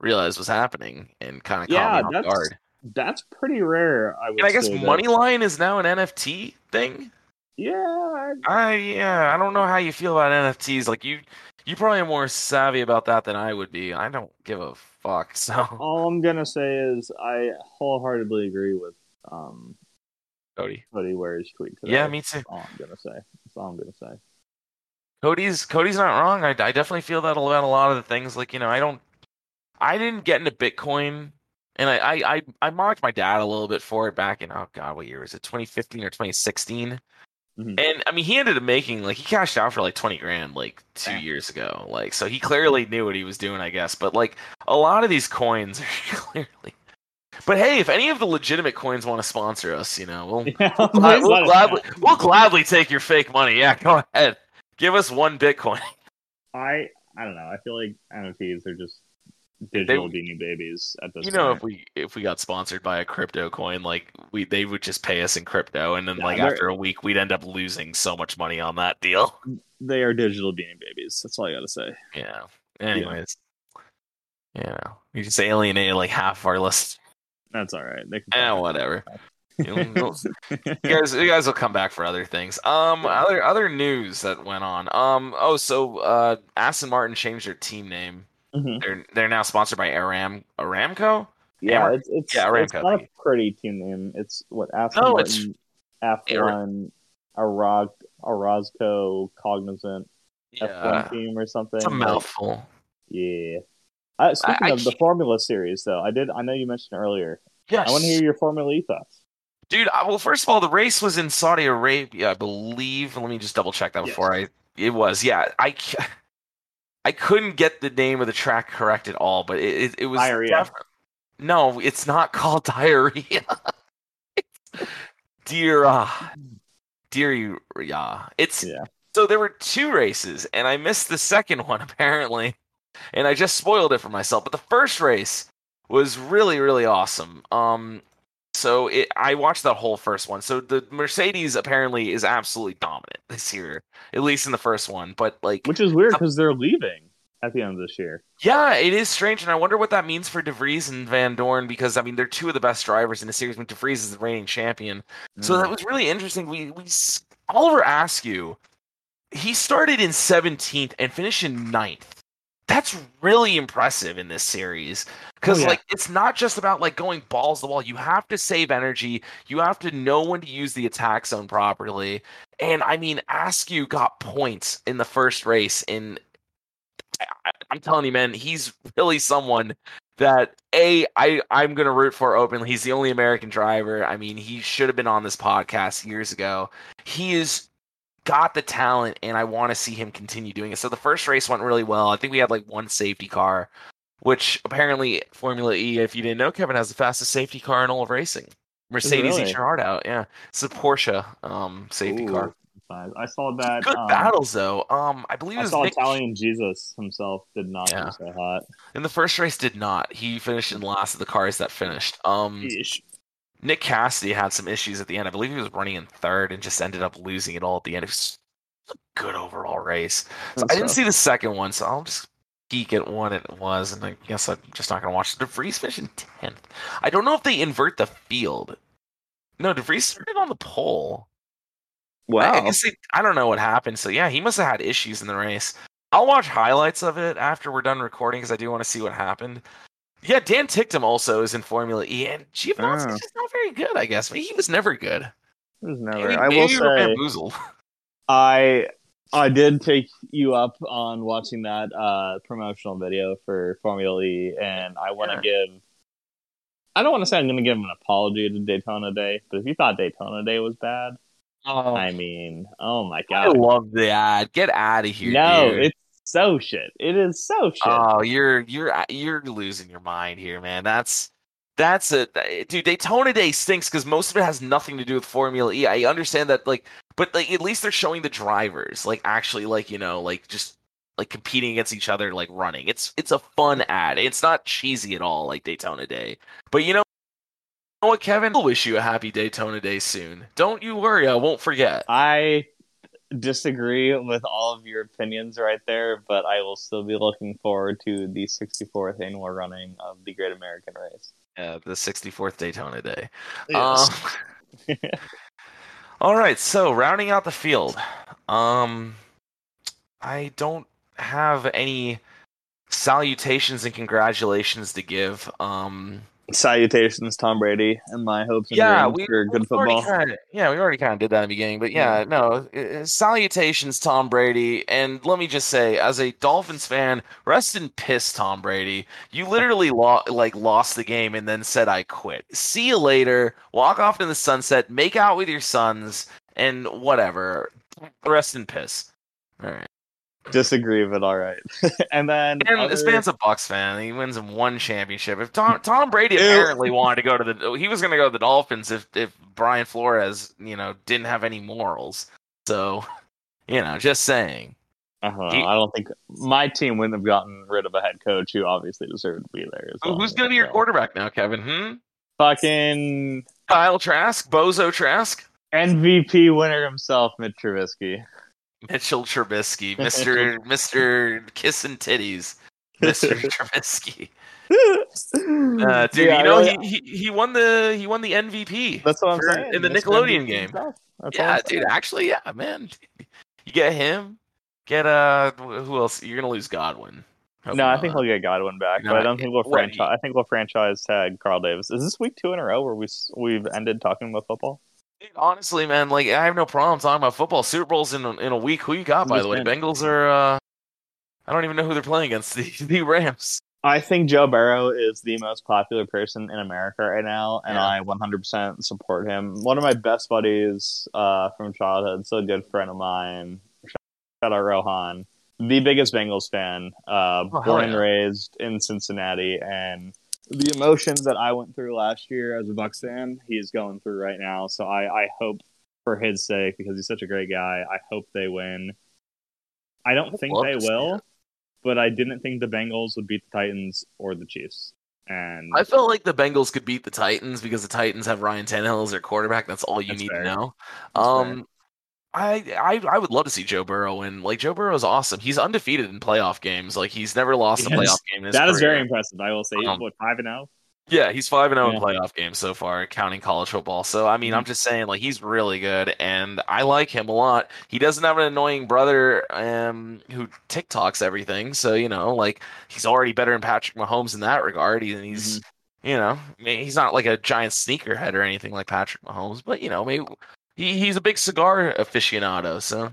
realize was happening, and kind of Yeah, caught me off that's guard. that's pretty rare. I would And I guess MoneyLion is now an NFT thing. Yeah, I- I yeah, I don't know how you feel about NFTs. Like you, you probably are more savvy about that than I would be. I don't give a fuck. So all I'm gonna say is I wholeheartedly agree with um Cody, Cody Ware's tweet today. yeah, me too. That's all I'm gonna say. That's all I'm gonna say. Cody's Cody's not wrong. I, I definitely feel that about a lot of the things. Like you know, I don't, I didn't get into Bitcoin, and I I I, I mocked my dad a little bit for it back in oh god, what year was it? 2015 or 2016? Mhm. And I mean, he ended up making like he cashed out for like 20 grand like two Damn. years ago. Like so, he clearly knew what he was doing, I guess. But like a lot of these coins are clearly. But hey, if any of the legitimate coins want to sponsor us, you know, we'll Yeah, Glad- let we'll, gladly, know. we'll gladly take your fake money. Yeah, go ahead. Give us one Bitcoin. I I don't know. I feel like NFTs are just digital beanie babies at this You know, if we if we got sponsored by a crypto coin, like we they would just pay us in crypto, and then Yeah, like after a week, we'd end up losing so much money on that deal. they are digital beanie babies. That's all I gotta say. Yeah. Anyways, yeah. you know, we just alienated like half of our list. That's all right. They can Eh, whatever. You guys, you guys will come back for other things. Um, other other news that went on. Um, oh, so uh, Aston Martin changed their team name. Mhm. They're they're now sponsored by Aram Aramco. Yeah, it's it's, yeah, it's Aramco. not a pretty team name. It's what Aston No, it's- Martin, F1, Arag, Arazco, Cognizant, F1 team or something. it's a mouthful. yeah. Uh, speaking I of the Formula Series, though, I did. I know you mentioned earlier. Yes, I want to hear your Formula E thoughts. dude. I- Well, first of all, the race was in Saudi Arabia, I believe. Let me just double check that Yes. before I. It was, yeah. I. I couldn't get the name of the track correct at all, but it it, it was Diarrhea. def- no, it's not called diarrhea. it's dear, uh, dear, yeah. It's Yeah. so there were two races, and I missed the second one apparently, and I just spoiled it for myself. But the first race was really, really awesome. Um, so it, I watched that whole first one. So the Mercedes apparently is absolutely dominant this year, at least in the first one. But like, Which is weird because they're leaving at the end of this year. yeah, it is strange, and I wonder what that means for De Vries and Vandoorne because I mean they're two of the best drivers in the series. I mean, De Vries is the reigning champion, so Mm. that was really interesting. We we Oliver Askew, he started in 17th and finished in 9th. That's really impressive in this series because Oh, yeah. like it's not just about like going balls to the wall. You have to save energy. You have to know when to use the attack zone properly. And I mean, Askew got points in the first race. In I, I- I'm telling you, man, he's really someone that a I I'm gonna root for openly. He's the only American driver. I mean, he should have been on this podcast years ago. He is got the talent, and I want to see him continue doing it. So the first race went really well. I think we had like one safety car, which apparently Formula E, if you didn't know, Kevin has the fastest safety car in all of racing. Mercedes really? your heart out. Yeah, it's a Porsche um safety Ooh, car. I saw that. Good um, battles though. Um, I believe it I saw Nick Italian Jesus himself did not Yeah. so hot. in the first race. Did not. He finished in last of the cars that finished. Um. Nick Cassidy had some issues at the end. I believe he was running in third and just ended up losing it all at the end. It was a good overall race. So I didn't So- see the second one, so I'll just geek at what it was, and I guess I'm just not going to watch it. DeVries finished in 10th. I don't know if they invert the field. No, DeVries started on the pole. I, Wow. I guess they, I don't know what happened. So yeah, he must have had issues in the race. I'll watch highlights of it after we're done recording because I do want to see what happened. Yeah, Dan Ticktum also is in Formula E, and Giovinazzi's Oh. just not very good, I guess. Maybe he was never good. It was never. Maybe, I will say, bamboozled. I I did take you up on watching that uh, promotional video for Formula E, and I want to give. I don't want to say I'm going to give him an apology to Daytona Day, but if you thought Daytona Day was bad, Oh, I mean, oh my god! I love the ad. Get out of here. no, dude. it's so shit. It is so shit. Oh, you're you're you're losing your mind here, man. That's that's a eh, dude. Daytona Day stinks because most of it has nothing to do with Formula E. I understand that, like, but like at least they're showing the drivers, like actually, like you know, like just like competing against each other, like running. It's it's a fun ad. It's not cheesy at all, like Daytona Day. But you know, know what, Kevin? I'll wish you a happy Daytona Day soon. Don't you worry, I won't forget. I disagree with all of your opinions right there, but I will still be looking forward to the 64th annual running of the Great American Race. Yeah, the 64th Daytona Day. Yes. Um, all right, so rounding out the field, um, I don't have any salutations and congratulations to give. Um, Salutations, Tom Brady, and my hopes and yeah, dreams we for good football. Kinda, yeah, we already kind of did that in the beginning, but yeah, no. Salutations, Tom Brady, and let me just say, as a Dolphins fan, rest in piss, Tom Brady. You literally lo- like lost the game and then said, "I quit." See you later. Walk off in the sunset. Make out with your sons and whatever. Rest in piss. All right. Disagree, but all right. and then And this man's a Bucks fan. He wins him one championship. If Tom Tom Brady apparently wanted to go to the, he was going to go to the Dolphins if if Brian Flores, you know, didn't have any morals. So, you know, just saying. I don't know. he- I don't think my team wouldn't have gotten rid of a head coach who obviously deserved to be there. As well. Who's going to be your quarterback now, Kevin? Hmm. Fucking Kyle Trask, Bozo Trask, MVP winner himself, Mitch Trubisky. Mitchell Trubisky, Mister Mister Kiss and Titties, Mister Trubisky. Uh, dude, Yeah, you know he, he he won the he won the MVP. That's what I'm for- saying. in the. Nickelodeon MVP game. himself. That's all yeah, dude. Actually, yeah, man. You get him. Get uh, who else? You're gonna lose Godwin. Hope No, I think we'll get Godwin back, No, but I don't think we'll franchise. I think we'll franchise tag Carl Davis. Is this week two in a row where we we've ended talking about football? Dude, honestly, man, like I have no problem talking about football. Super Bowl's in a, in a week. Who you got, by the way? Bengals are. uh I don't even know who they're playing against. The the Rams. I think Joe Burrow is the most popular person in America right now, and Yeah. I 100% support him. One of my best buddies uh, from childhood, so a good friend of mine, shout out Rohan, the biggest Bengals fan, uh, Oh, hell born and raised in Cincinnati, and the emotions that I went through last year as a Bucks fan, he's going through right now. So I, I hope for his sake, because he's such a great guy, I hope they win. I don't I'd think they will but I didn't think the Bengals would beat the Titans or the Chiefs. And I felt like the Bengals could beat the Titans because the Titans have Ryan Tannehill as their quarterback. That's all you That's need fair. to know. Um, I, I I would love to see Joe Burrow win. Like Joe Burrow is awesome. He's undefeated in playoff games. Like he's never lost a playoff game. That is career. very impressive. I will say, Um, what five and zero? Yeah, he's five and zero in playoff games so far, counting college football. So I mean, Mm-hmm. I'm just saying, like he's really good, and I like him a lot. He doesn't have an annoying brother um, who TikToks everything, so you know, like he's already better than Patrick Mahomes in that regard. He, he's, Mm-hmm. you know, I mean, he's not like a giant sneakerhead or anything like Patrick Mahomes, but you know, maybe he, he's a big cigar aficionado. So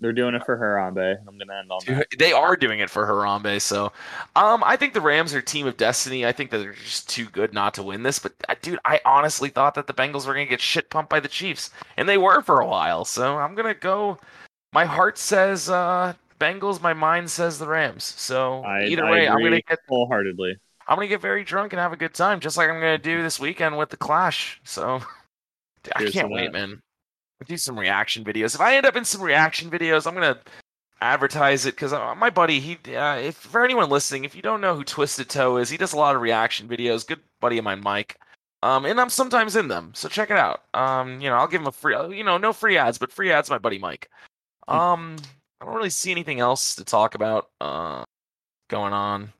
They're doing it for Harambe. I'm gonna end on that. they are doing it for Harambe. So, um, I think the Rams are team of destiny. I think that they're just too good not to win this. But, uh, dude, I honestly thought that the Bengals were going to get shit pumped by the Chiefs, and they were for a while. So I'm gonna go. My heart says uh, Bengals. My mind says the Rams. So I, either I way, I'm gonna get wholeheartedly. I'm gonna get very drunk and have a good time, just like I'm gonna do this weekend with the Clash. So I Cheers can't wait, man. Do some reaction videos. If I end up in some reaction videos, I'm gonna advertise it because my buddy, he, uh, if for anyone listening, if you don't know who Twisted Toe is, he does a lot of reaction videos. Good buddy of mine, Mike. Um, and I'm sometimes in them, so check it out. Um, you know, I'll give him a free, uh, you know, no free ads, but free ads, my buddy Mike. Hmm. Um, I don't really see anything else to talk about. Uh, going on.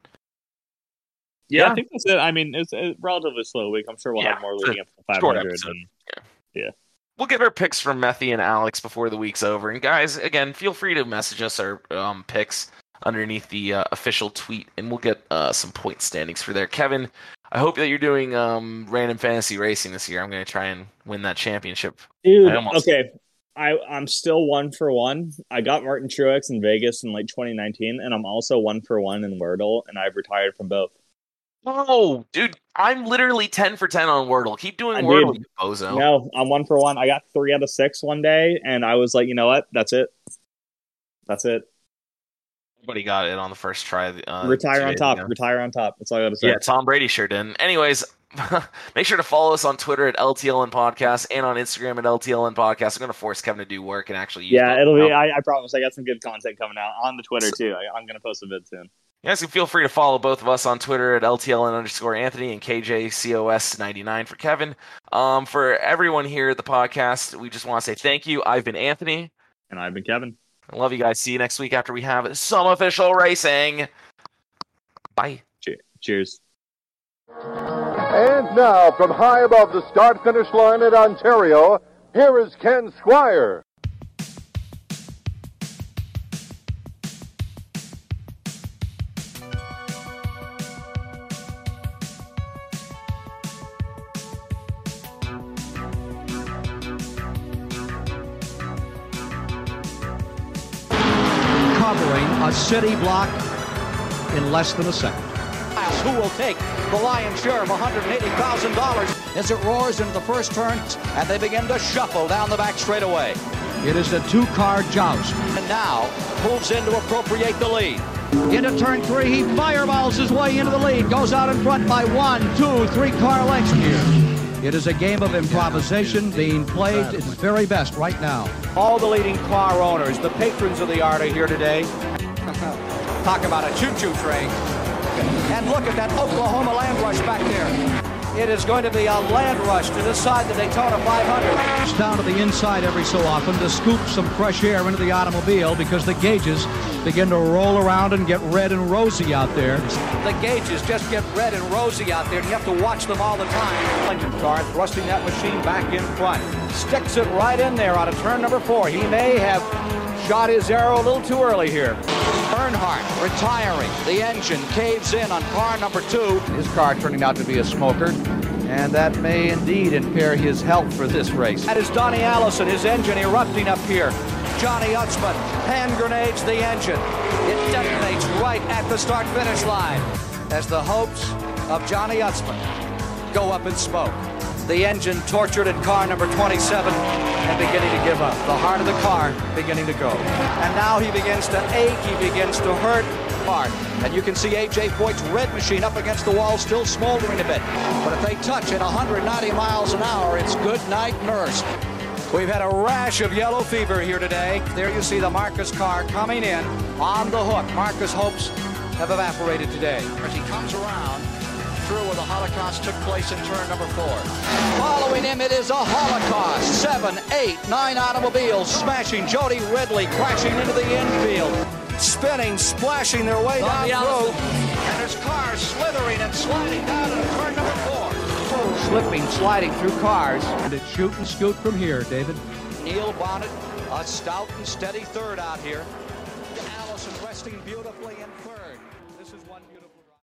Yeah, Yeah. I think that's it. I mean, it's a relatively slow week. I'm sure we'll Yeah, have more leading up to short 500. episode. and- we'll get our picks from Methy and Alex before the week's over. And guys, again, feel free to message us our um, picks underneath the uh, official tweet, and we'll get uh, some point standings for there. Kevin, I hope that you're doing um, random fantasy racing this year. I'm going to try and win that championship. Dude, I almost- okay. I, I'm still one for one. I got Martin Truex in Vegas in like 2019, and I'm also one for one in Wordle, and I've retired from both. Oh, dude, I'm literally 10 for 10 on Wordle. Keep doing Wordle, you bozo. No, I'm one for one. I got three out of six one day, and I was like, you know what? That's it. That's it. Everybody got it on the first try. Uh, Retire on top. Retire on top. That's all I got to say. Yeah, Tom Brady sure didn't. Anyways, make sure to follow us on Twitter at LTLN Podcast and on Instagram at LTLN Podcast. I'm going to force Kevin to do work and actually use Yeah, it'll be. I, I promise. I got some good content coming out on the Twitter too. I, I'm gonna post a vid soon. You guys can feel free to follow both of us on Twitter at LTLN underscore Anthony and KJCOS99 for Kevin. Um, for everyone here at the podcast, we just want to say thank you. I've been Anthony. And I've been Kevin. I love you guys. See you next week after we have some official racing. Bye. Cheers. And now, from high above the start finish line at Ontario, here is Ken Squier. City block in less than a second. Who will take the lion's share of $180,000 as it roars into the first turn and they begin to shuffle down the back straightaway. It is a two-car joust. And now moves in to appropriate the lead. Into turn three, he fireballs his way into the lead, goes out in front by one, two, three car lengths here. It is a game of improvisation being played its very best right now. All the leading car owners, the patrons of the art are here today. Talk about a choo-choo train. And look at that Oklahoma land rush back there. It is going to be a land rush to decide the Daytona 500. It's down to the inside every so often to scoop some fresh air into the automobile because the gauges begin to roll around and get red and rosy out there. The gauges just get red and rosy out there, and you have to watch them all the time. Engine car thrusting that machine back in front. Sticks it right in there out of turn number four. He may have shot his arrow a little too early here. Earnhardt retiring. The engine caves in on car number two. His car turning out to be a smoker. And that may indeed impair his health for this race. That is Donnie Allison, his engine erupting up here. Johnny Utzman hand grenades the engine. It detonates right at the start finish line as the hopes of Johnny Utzman go up in smoke. The engine tortured in car number 27 and beginning to give up. The heart of the car beginning to go. And now he begins to ache, he begins to hurt hard. And you can see AJ Foyt's red machine up against the wall, still smoldering a bit. But if they touch at 190 miles an hour, it's good night nurse. We've had a rash of yellow fever here today. There you see the Marcis car coming in on the hook. Marcis hopes have evaporated today. As he comes around through where the Holocaust took place in turn number four. Following him, it is a Holocaust. Seven, eight, nine automobiles smashing. Jody Ridley crashing into the infield. Spinning, splashing their way down the road. And his car slithering and sliding down into turn number four. Slipping, sliding through cars. And it's shoot and scoot from here, David. Neil Bonnett, a stout and steady third out here. Allison resting beautifully in third.